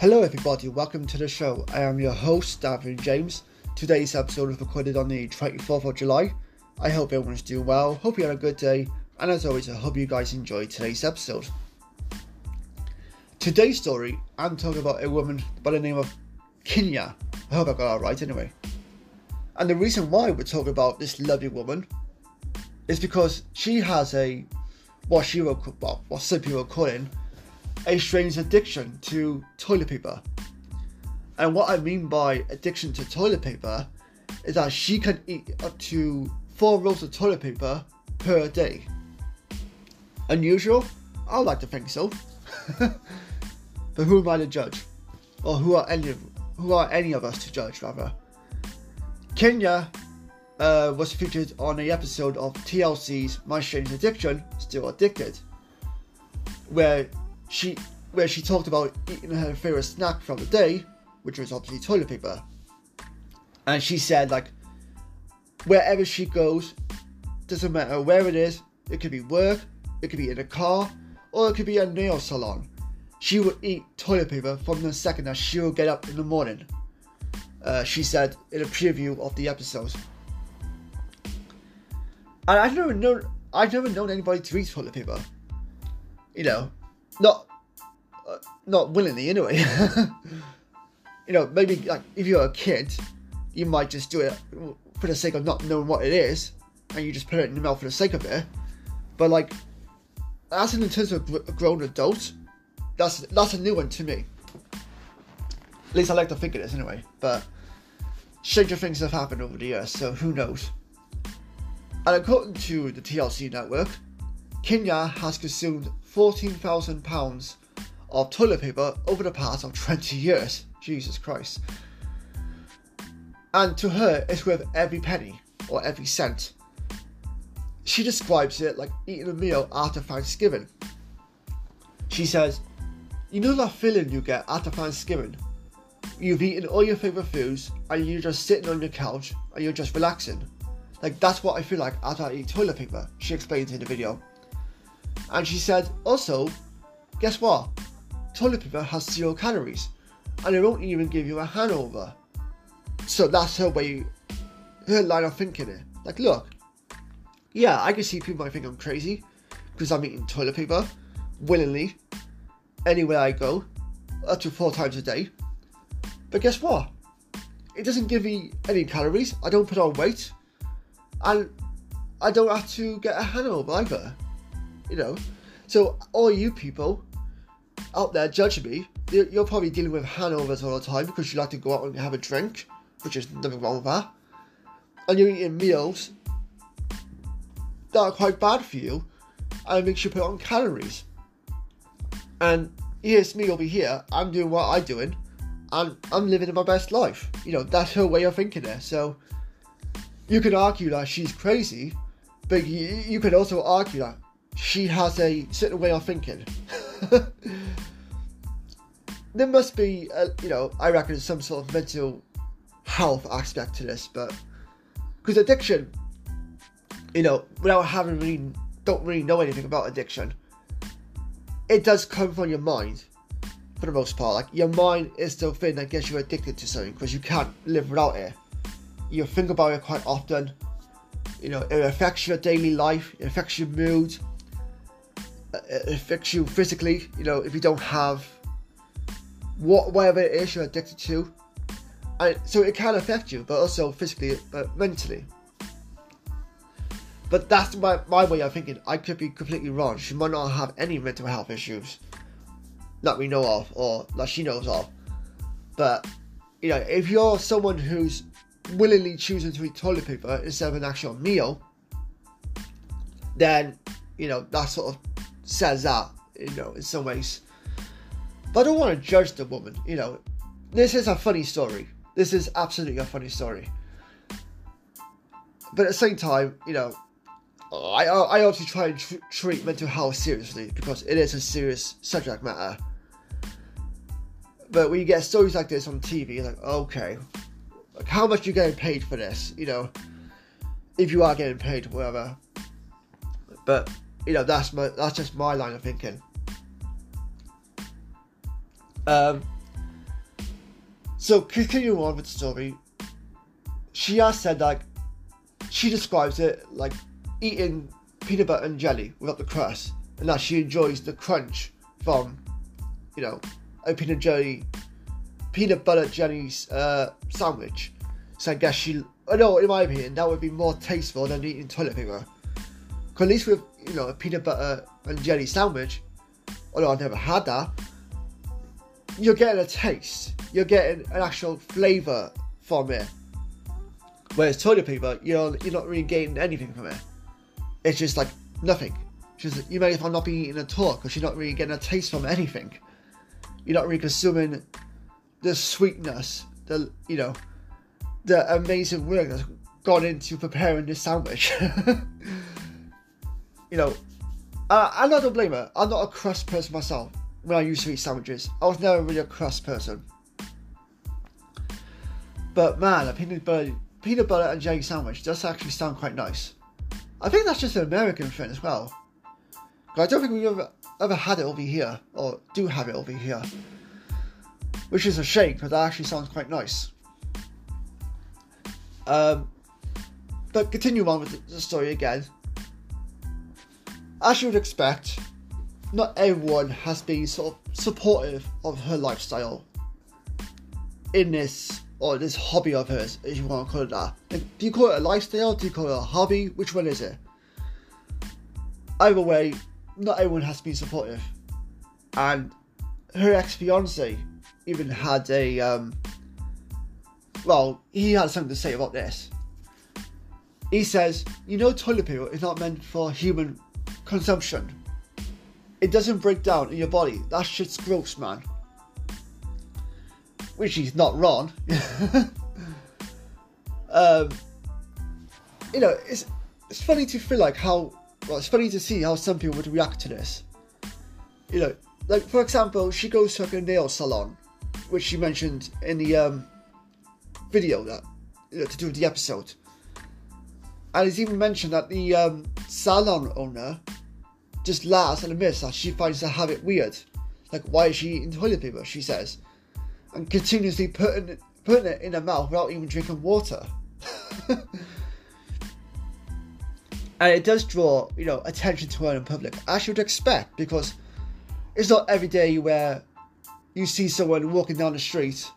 Hello, everybody. Welcome to the show. I am your host, David James. Today's episode is recorded on the 24th of July. I hope everyone's doing well. Hope you had a good day. And as always, I hope you guys enjoyed today's episode. Today's story, I'm talking about a woman by the name of Kenya. I hope I got that right anyway. And the reason why we're talking about this lovely woman is because she has a, what she will, well, what some people are calling a strange addiction to toilet paper. And what I mean by addiction to toilet paper is that she can eat up to four rolls of toilet paper per day. Unusual? I like to think so. but who am I to judge? Or who are any of, who are any of us to judge rather? Kenya uh, was featured on a episode of TLC's My Strange Addiction, Still Addicted, where she where she talked about eating her favorite snack from the day, which was obviously toilet paper. And she said like wherever she goes, doesn't matter where it is, it could be work, it could be in a car, or it could be a nail salon. She would eat toilet paper from the second that she would get up in the morning. Uh, she said in a preview of the episodes. And I've never known I've never known anybody to eat toilet paper. You know, not uh, not willingly anyway. you know, maybe like if you're a kid, you might just do it for the sake of not knowing what it is, and you just put it in your mouth for the sake of it. But like, as in terms of a grown adult, that's that's a new one to me. At least I like to think it is anyway. But stranger things have happened over the years, so who knows? And according to the TLC network, Kenya has consumed £14,000 of toilet paper over the past of 20 years. Jesus Christ. And to her, it's worth every penny or every cent. She describes it like eating a meal after Thanksgiving. She says, You know that feeling you get after Thanksgiving? You've eaten all your favourite foods and you're just sitting on your couch and you're just relaxing. Like, that's what I feel like after I eat toilet paper, she explains in the video. And she said, also, guess what? Toilet paper has zero calories, and it won't even give you a hangover. So that's her way, her line of thinking. It like, look, yeah, I can see people might think I'm crazy because I'm eating toilet paper willingly anywhere I go, up to four times a day. But guess what? It doesn't give me any calories. I don't put on weight, and I don't have to get a hangover either you know. So all you people out there judging me, you're probably dealing with hangovers all the time because you like to go out and have a drink, which is nothing wrong with that. And you're eating meals that are quite bad for you and makes you put on calories. And here's me over here, I'm doing what I'm doing and I'm living my best life. You know, that's her way of thinking there. So you could argue that she's crazy, but you, you could also argue that she has a certain way of thinking. there must be, a, you know, I reckon some sort of mental health aspect to this, but because addiction, you know, without having really, don't really know anything about addiction, it does come from your mind for the most part. Like your mind is the thing that gets you addicted to something because you can't live without it. You think about it quite often. You know, it affects your daily life. It affects your mood it affects you physically. You know, if you don't have what whatever it is you're addicted to, and so it can affect you, but also physically, but mentally. But that's my, my way of thinking. I could be completely wrong. She might not have any mental health issues that we know of or that she knows of. But you know, if you're someone who's willingly choosing to eat toilet paper instead of an actual meal, then you know that sort of says that, you know, in some ways. But I don't want to judge the woman, you know. This is a funny story. This is absolutely a funny story. But at the same time, you know, I, I obviously try and tr- treat mental health seriously because it is a serious subject matter. But when you get stories like this on TV, you're like, okay, like how much are you getting paid for this? You know, if you are getting paid, whatever. But you know that's my that's just my line of thinking. Um, So continuing on with the story, she has said like she describes it like eating peanut butter and jelly without the crust, and that she enjoys the crunch from, you know, a peanut jelly, peanut butter jelly uh, sandwich. So I guess she, I know in my opinion, that would be more tasteful than eating toilet paper. Cause at least with you know a peanut butter and jelly sandwich, although I've never had that, you're getting a taste. You're getting an actual flavour from it. Whereas toilet paper, you're you're not really getting anything from it. It's just like nothing. Just you may as well not be eating at all because you're not really getting a taste from anything. You're not really consuming the sweetness, the you know, the amazing work that's gone into preparing this sandwich. you know, uh, I'm not a blamer. I'm not a crust person myself. When I used to eat sandwiches, I was never really a crust person. But man, a peanut butter, peanut butter and jelly sandwich does actually sound quite nice. I think that's just an American thing as well. I don't think we've ever, ever had it over here, or do have it over here. Which is a shame, because that actually sounds quite nice. Um, but continue on with the story again. As you would expect, not everyone has been sort of supportive of her lifestyle in this or this hobby of hers, if you want to call it that. Do you call it a lifestyle? Do you call it a hobby? Which one is it? Either way, not everyone has been supportive. And her ex fiance even had a um, well, he had something to say about this. He says, You know, toilet paper is not meant for human consumption. It doesn't break down in your body. That shit's gross, man. Which he's not wrong. um, you know, it's it's funny to feel like how well, it's funny to see how some people would react to this. You know, like for example, she goes to like a nail salon, which she mentioned in the um, video that you know, to do with the episode. And it's even mentioned that the um, salon owner just laughs and admits that she finds the habit weird. Like, why is she eating toilet paper? She says, and continuously putting putting it in her mouth without even drinking water. and it does draw, you know, attention to her in public, as you would expect, because it's not every day where you see someone walking down the street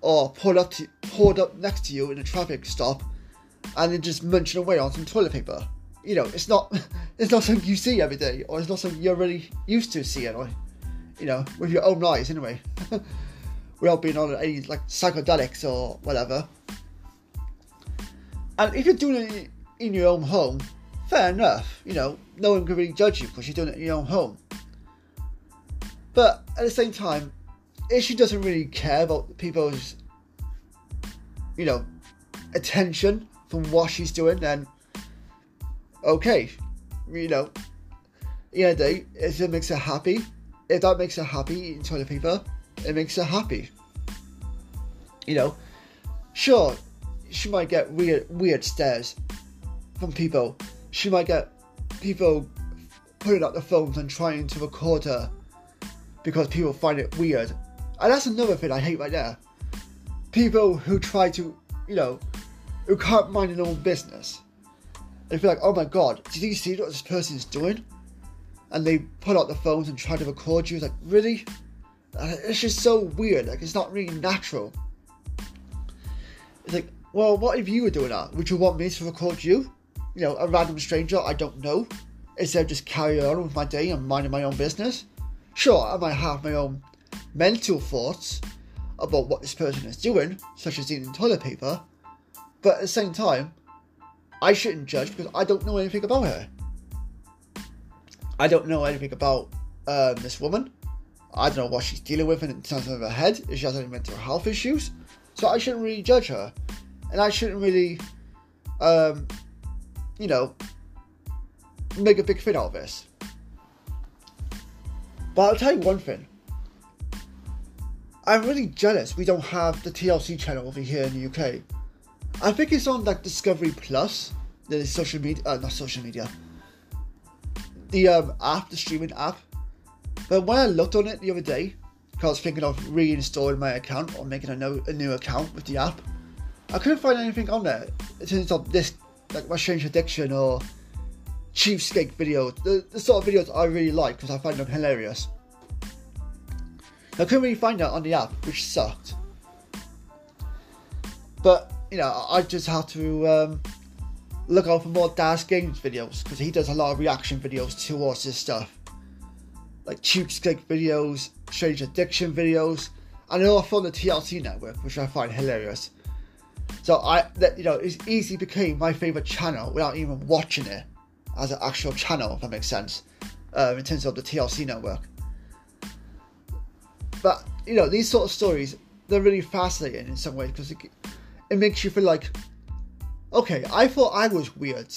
or pulled up to, pulled up next to you in a traffic stop and then just munching away on some toilet paper. You know, it's not it's not something you see every day, or it's not something you're really used to seeing, or you know, with your own eyes anyway. Without being on any like psychedelics or whatever. And if you're doing it in your own home, fair enough. You know, no one can really judge you because you're doing it in your own home. But at the same time, if she doesn't really care about people's, you know, attention from what she's doing, then okay, you know, yeah, day, if it makes her happy, if that makes her happy eating toilet paper, it makes her happy. You know, sure, she might get weird, weird stares from people. She might get people putting up the phones and trying to record her because people find it weird. And that's another thing I hate right there. People who try to, you know, who can't mind their own business. They feel like, oh my god, did you see what this person is doing? And they pull out the phones and try to record you. It's like, really? It's just so weird. Like, it's not really natural. It's like, well, what if you were doing that? Would you want me to record you? You know, a random stranger I don't know? Instead of just carry on with my day and minding my own business? Sure, I might have my own mental thoughts about what this person is doing, such as eating toilet paper, but at the same time, I shouldn't judge because I don't know anything about her. I don't know anything about um, this woman. I don't know what she's dealing with in terms of her head, if she has any mental health issues. So I shouldn't really judge her. And I shouldn't really, um, you know, make a big thing out of this. But I'll tell you one thing. I'm really jealous we don't have the TLC channel over here in the UK. I think it's on like Discovery Plus, the social media, uh, not social media, the um, app, the streaming app. But when I looked on it the other day, because I was thinking of reinstalling my account or making a new, a new account with the app. I couldn't find anything on there in terms of this, like my strange addiction or cheapskate videos, the, the sort of videos I really like because I find them hilarious. I couldn't really find that on the app, which sucked. But you know, I just had to um, look out for more Daz Games videos because he does a lot of reaction videos towards this stuff, like cheapskate videos, strange addiction videos, and they're all from the TLC network, which I find hilarious. So I, that you know, it easily became my favorite channel without even watching it as an actual channel, if that makes sense, uh, in terms of the TLC network. But you know, these sort of stories they're really fascinating in some ways because it, makes you feel like, okay, I thought I was weird,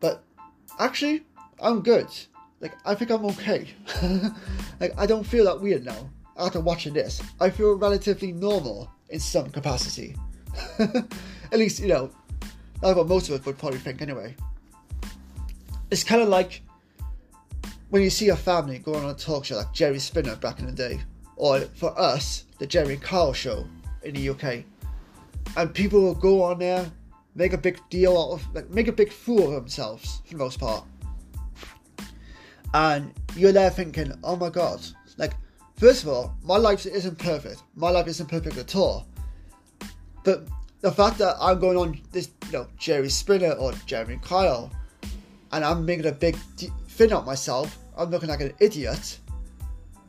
but actually I'm good. Like I think I'm okay. like I don't feel that weird now after watching this. I feel relatively normal in some capacity. At least you know that's what most of us would probably think anyway. It's kind of like when you see a family going on a talk show like Jerry Springer back in the day or for us, the Jeremy Kyle show in the UK. And people will go on there, make a big deal out of, like, make a big fool of themselves for the most part. And you're there thinking, oh my god, like, first of all, my life isn't perfect. My life isn't perfect at all. But the fact that I'm going on this, you know, Jerry Springer or Jeremy Kyle, and I'm making a big thing out myself, I'm looking like an idiot,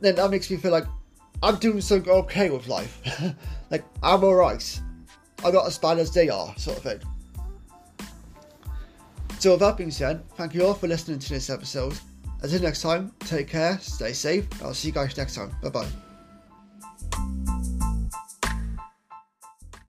then that makes me feel like I'm doing something okay with life. like, I'm alright. I'm not as bad as they are, sort of thing. So, with that being said, thank you all for listening to this episode. Until next time, take care, stay safe, I'll see you guys next time. Bye bye.